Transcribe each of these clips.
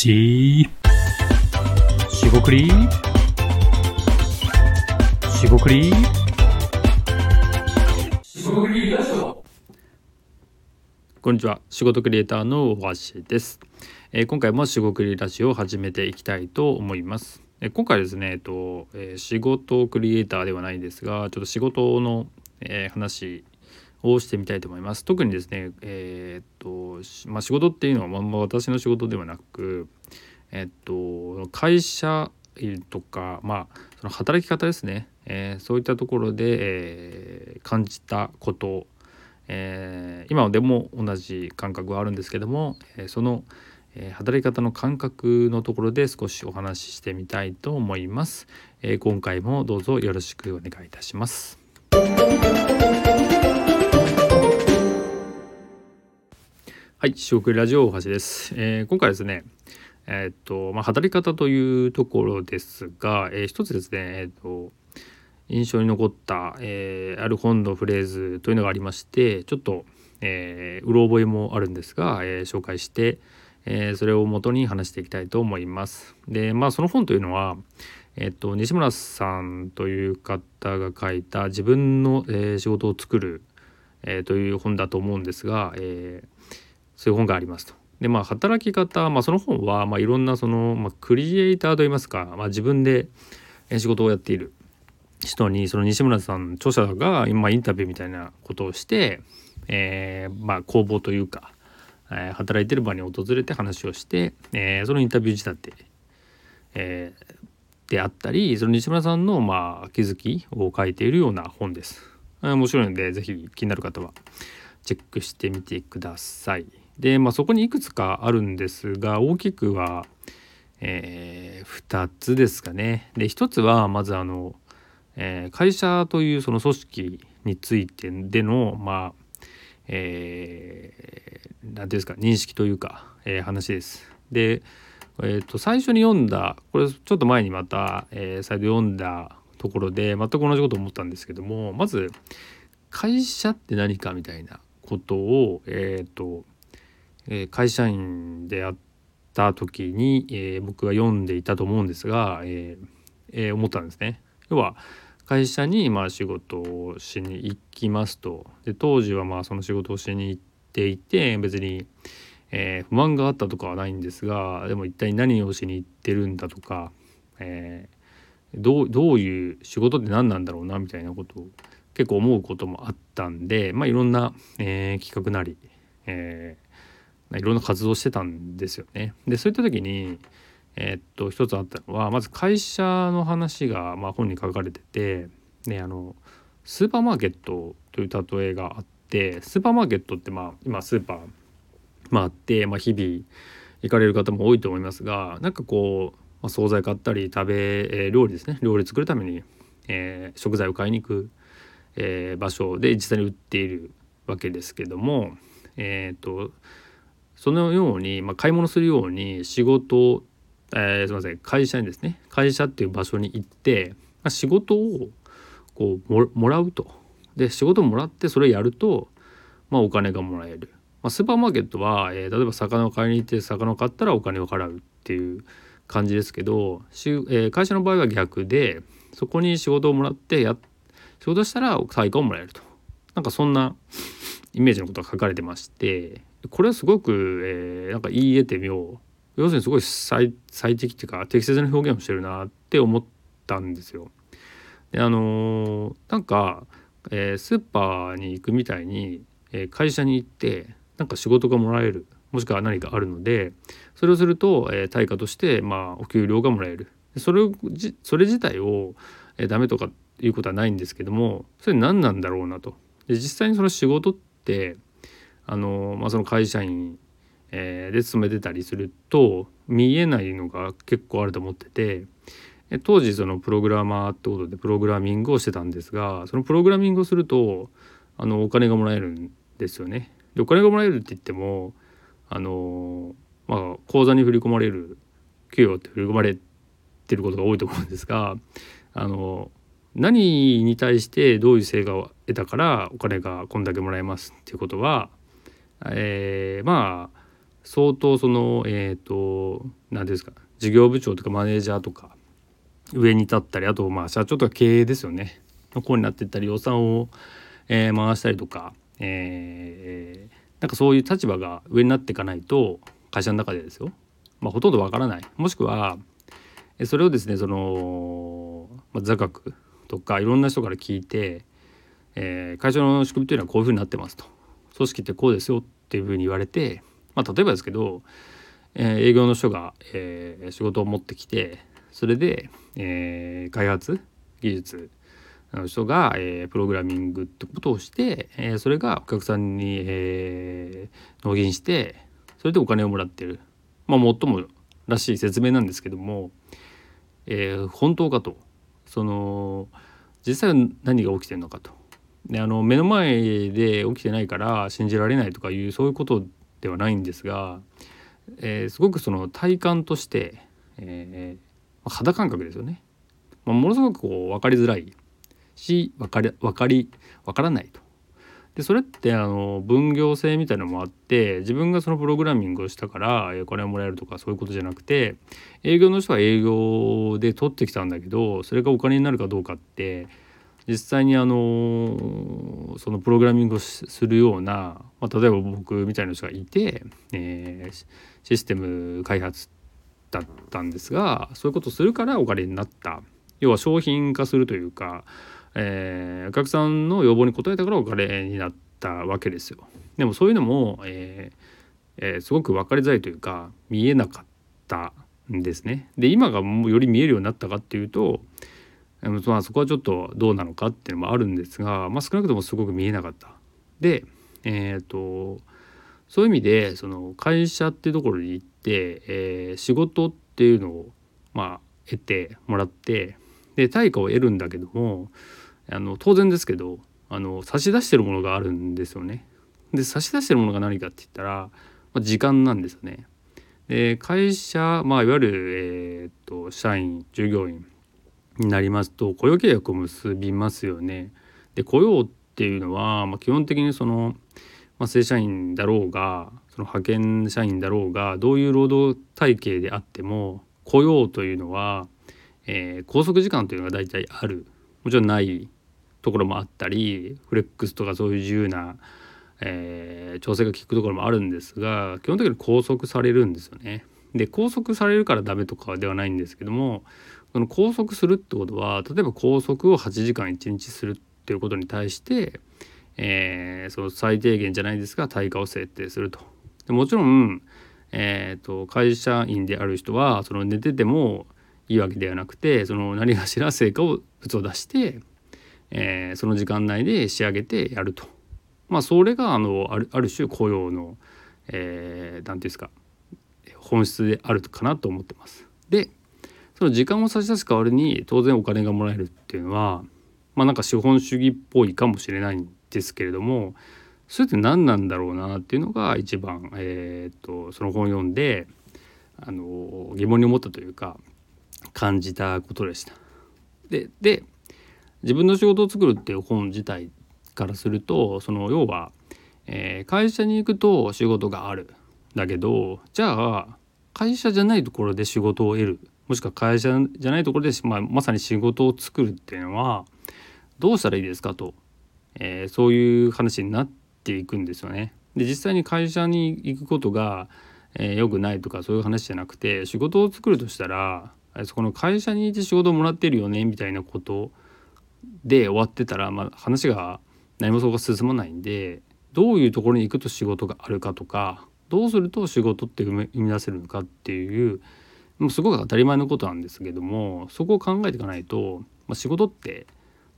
ししごくり。しごくり。こんにちは。仕事クリエイターの大橋です、えー今回もしごくりラジオを始めていきたいと思います。え今回ですねえっと、えー仕事クリエイターではないんですがちょっと仕事の、えー話をしてみたいと思います。特にですねえーっとまあ仕事っていうのはまあまあ私の仕事ではなくえっと会社とかまあその働き方ですね、えーそういったところで、えー感じたこと、えー今でも同じ感覚はあるんですけども、えーその、え働き方の感覚のところで少しお話ししてみたいと思います、え今回もどうぞよろしくお願いいたします。はい、四国ラジオ大橋です。えー今回ですね、えーっとまあ働き方というところですが、えー一つですね、えーっと印象に残った、えーある本のフレーズというのがありまして、ちょっと、えーうろ覚えもあるんですが、えー紹介して、えーそれを元に話していきたいと思います。で、まあその本というのは、えっと西村さんという方が書いた自分の、えー仕事を作る、えーという本だと思うんですが、えーそういう本がありますと。でまあ働き方、まあ、その本は、まあ、いろんなその、まあ、クリエイターといいますか、まあ、自分で仕事をやっている人にその西村さん著者が今インタビューみたいなことをして、えーまあ、工房というか、えー働いてる場に訪れて話をして、えーそのインタビュー仕立て、えーであったりその西村さんの、まあ、気づきを書いているような本です。面白いのでぜひ気になる方はチェックしてみてください。で、まあ、そこにいくつかあるんですが大きくは、え2つですかね。で1つはまずあの、えー会社というその組織についてでのまあえー、ていうんですか認識というか、えー話です。で、えー、と最初に読んだこれちょっと前にまた、えー再度読んだところで全く同じこと思ったんですけどもまず会社って何かみたいなことを、えーとえー会社員であった時に、えー僕は読んでいたと思うんですが、ええー思ったんですね。要は会社にまあ仕事をしに行きますとで当時はまあその仕事をしに行っていて別に、え不満があったとかはないんですがでも一体何をしに行ってるんだとか、えどうどういう仕事って何なんだろうなみたいなことを結構思うこともあったんで、まあ、いろんな、え企画なり、えーいろんな活動してたんですよね。でそういった時に、えーっと一つあったのはまず会社の話が、まあ、本に書かれてて、ね、あのスーパーマーケットという例えがあってスーパーマーケットって、まあ、今スーパー、まあ、あって、まあ、日々行かれる方も多いと思いますがなんかこう、まあ、惣菜買ったり食べ、えー料理ですね料理作るために、えー食材を買いに行く、えー場所で実際に売っているわけですけどもえっ、とそのように、まあ、買い物するように仕事を、えーすいません会社にですね会社っていう場所に行って、まあ、仕事をこうもらうと。で仕事をもらってそれをやると、まあ、お金がもらえる、まあ、スーパーマーケットは、えー例えば魚を買いに行って魚を買ったらお金を払うっていう感じですけどし、えー会社の場合は逆でそこに仕事をもらってや仕事したら対価をもらえると。なんかそんなイメージのことが書かれてましてこれはすごく、えーなんか言い得て妙要するにすごい最最適っていうか適切な表現をしてるなって思ったんですよ。であのーなんか、えースーパーに行くみたいに、えー会社に行ってなんか仕事がもらえるもしくは何かあるのでそれをすると、えー対価として、まあ、お給料がもらえるそれそれ自体を、えーダメとかいうことはないんですけどもそれ何なんだろうなと。で実際にその仕事ってあの、まあ、その会社員、えーで勤めてたりすると見えないのが結構あると思ってて当時そのプログラマーってことでプログラミングをしてたんですがそのプログラミングをするとあのお金がもらえるんですよね。でお金がもらえるって言ってもあのまあ口座に振り込まれる給与って振り込まれてることが多いと思うんですがあの何に対してどういう成果を得たからお金がこんだけもらえますっていうことは、えーまあ相当そのえっ、ー、と何ですか事業部長とかマネージャーとか上に立ったりあとまあ社長とか経営ですよね。の子になっていったり予算を、えー、回したりとか、えー、なんかそういう立場が上になっていかないと会社の中でですよ、まあ、ほとんどわからない。もしくはそれをですねその、まあ、座学とかいろんな人から聞いて、えー、会社の仕組みというのはこういうふうになってますと。組織ってこうですよっていうふうに言われて、まあ、例えばですけど、えー、営業の人が、えー、仕事を持ってきてそれで、えー、開発技術の人が、えー、プログラミングってことをして、えー、それがお客さんに、えー、納品してそれでお金をもらってるまあ最もらしい説明なんですけども、えー、本当かとその実際は何が起きてるのかと。であの目の前で起きてないから信じられないとかいうそういうことではないんですが、えー、すごくその体感として、えー、肌感覚ですよね、まあ、ものすごくこう分かりづらいし分かり分かり分からないと。でそれってあの分業制みたいなのもあって自分がそのプログラミングをしたからお金をもらえるとかそういうことじゃなくて営業の人は営業で取ってきたんだけどそれがお金になるかどうかって実際にあのそのプログラミングをするような、まあ、例えば僕みたいな人がいて、えー、システム開発だったんですがそういうことをするからお金になった要は商品化するというかえー、お客さんの要望に応えたからお金になったわけですよ。でもそういうのも、えーえー、すごく分かりづらいというか見えなかったんですね。で今がもうより見えるようになったかっていうと、まあ、そこはちょっとどうなのかっていうのもあるんですが、まあ、少なくともすごく見えなかった。でえっ、とそういう意味でその会社っていうところに行って、えー、仕事っていうのをまあ得てもらってで対価を得るんだけどもあの当然ですけどあの差し出してるものがあるんですよね。で差し出してるものが何かって言ったら、まあ、時間なんですよね。で会社、まあ、いわゆる、えー、っと社員従業員になりますと雇用契約を結びますよね。で雇用っていうのは、まあ、基本的にその、まあ、正社員だろうがその派遣社員だろうがどういう労働体系であっても雇用というのは、えー、拘束時間というのが大体あるもちろんないところもあったりフレックスとかそういう自由な、えー、調整が効くところもあるんですが基本的に拘束されるんですよね。で拘束されるからダメとかではないんですけどもその拘束するってことは例えば拘束を8時間1日するっていうことに対して、えー、その最低限じゃないですが対価を設定すると。でもちろん、えーと、会社員である人はその寝ててもいいわけではなくてその何かしら成果を物を出してえー、その時間内で仕上げてやると。まあそれがあのあるある種雇用の何、えー、て言うんですか本質であるかなと思ってます。でその時間を差し出す代わりに当然お金がもらえるっていうのはまあなんか資本主義っぽいかもしれないんですけれどもそれって何なんだろうなっていうのが一番、えー、っとその本を読んであの疑問に思ったというか感じたことでした。でで自分の仕事を作るっていう本自体からするとその要は、えー、会社に行くと仕事があるだけどじゃあ会社じゃないところで仕事を得るもしくは会社じゃないところで、まあ、まさに仕事を作るっていうのはどうしたらいいですかと、えー、そういう話になっていくんですよね。で実際に会社に行くことがえー、良くないとかそういう話じゃなくて仕事を作るとしたらそこの会社にいて仕事をもらってるよねみたいなことで終わってたら、まあ、話が何もそこが進まないんでどういうところに行くと仕事があるかとかどうすると仕事って生み出せるのかっていうもうすごく当たり前のことなんですけどもそこを考えていかないと、まあ、仕事って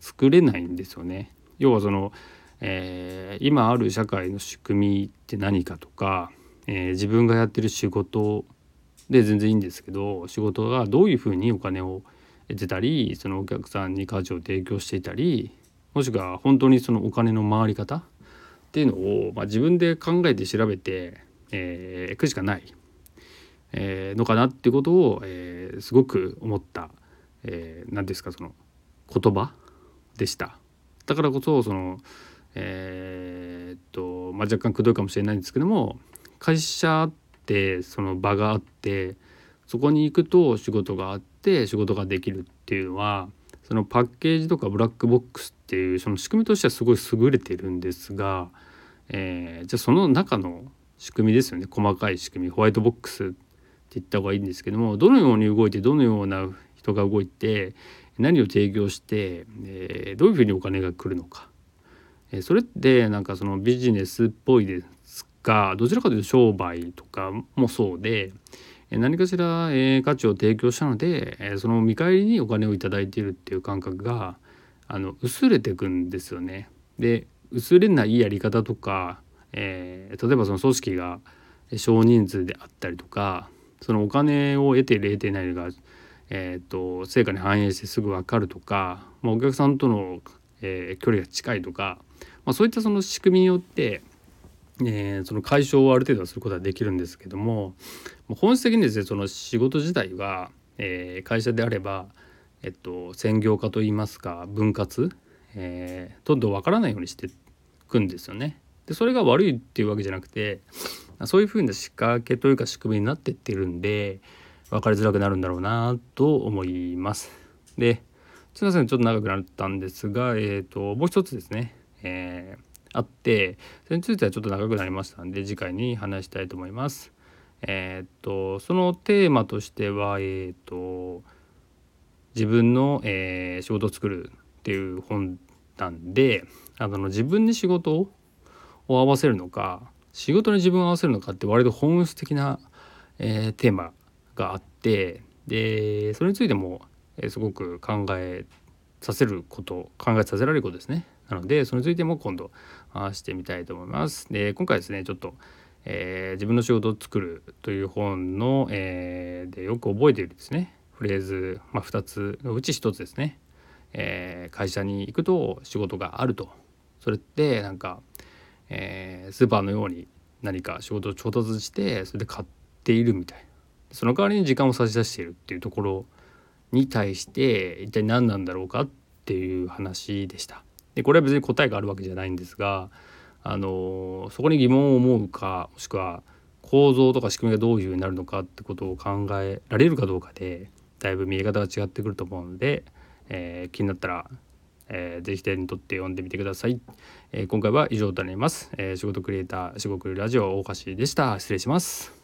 作れないんですよね。要はその、えー、今ある社会の仕組みって何かとか、えー、自分がやってる仕事で全然いいんですけど仕事がどういうふうにお金を得てたりそのお客さんに価値を提供していたりもしくは本当にそのお金の回り方っていうのを、まあ、自分で考えて調べて、えー、いくしかない、えー、のかなっていうことを、えー、すごく思った、えー、何ですかその言葉でした。だからこそそのえー、っと、まあ、若干くどいかもしれないんですけども会社っってその場があってそこに行くと仕事があって仕事ができるっていうのはそのパッケージとかブラックボックスっていうその仕組みとしてはすごい優れてるんですが、えー、じゃあその中の仕組みですよね細かい仕組みホワイトボックスって言った方がいいんですけどもどのように動いてどのような人が動いて何を提供して、えー、どういうふうにお金が来るのか、えー、それってなんかそのビジネスっぽいですがどちらかというと商売とかもそうで何かしら、えー、価値を提供したので、えー、その見返りにお金を頂いているっていう感覚があの薄れていくんですよね。で薄れないやり方とか、えー、例えばその組織が少人数であったりとかそのお金を得ている得ていないが、えーと、成果に反映してすぐ分かるとか、まあ、お客さんとの、えー、距離が近いとか、まあ、そういったその仕組みによってえー、その解消をある程度はすることはできるんですけども本質的にですねその仕事自体は、えー、会社であれば、えっと、専業化といいますか分割、えー、どんどん分からないようにしていくんですよね。でそれが悪いっていうわけじゃなくてそういうふうな仕掛けというか仕組みになってってるんで分かりづらくなるんだろうなと思います。ですいませんちょっと長くなったんですが、えーと、もう一つですね、えーあってそれについてはちょっと長くなりましたんで次回に話したいと思います。えー、っとそのテーマとしては、えー、っと自分の、えー、仕事を作るっていう本なんであの自分に仕事を合わせるのか仕事に自分を合わせるのかって割と本質的な、えー、テーマがあってでそれについても、えー、すごく考えさせること考えさせられることですね。なのでそれについても今度話してみたいと思います。で今回ですねちょっと、えー、自分の仕事を作るという本の、えー、でよく覚えているですねフレーズ、まあ、2つのうち1つですね、えー、会社に行くと仕事があるとそれってなんか、えスーパーのように何か仕事を調達してそれで買っているみたいなその代わりに時間を差し出しているっていうところに対して一体何なんだろうかっていう話でした。でこれは別に答えがあるわけじゃないんですがあのそこに疑問を思うかもしくは構造とか仕組みがどういうふうになるのかってことを考えられるかどうかでだいぶ見え方が違ってくると思うので、えー、気になったら、えー、ぜひ手に取って読んでみてください。えー、今回は以上となります。えー、仕事クリエイター仕事ラジオ大橋でした。失礼します。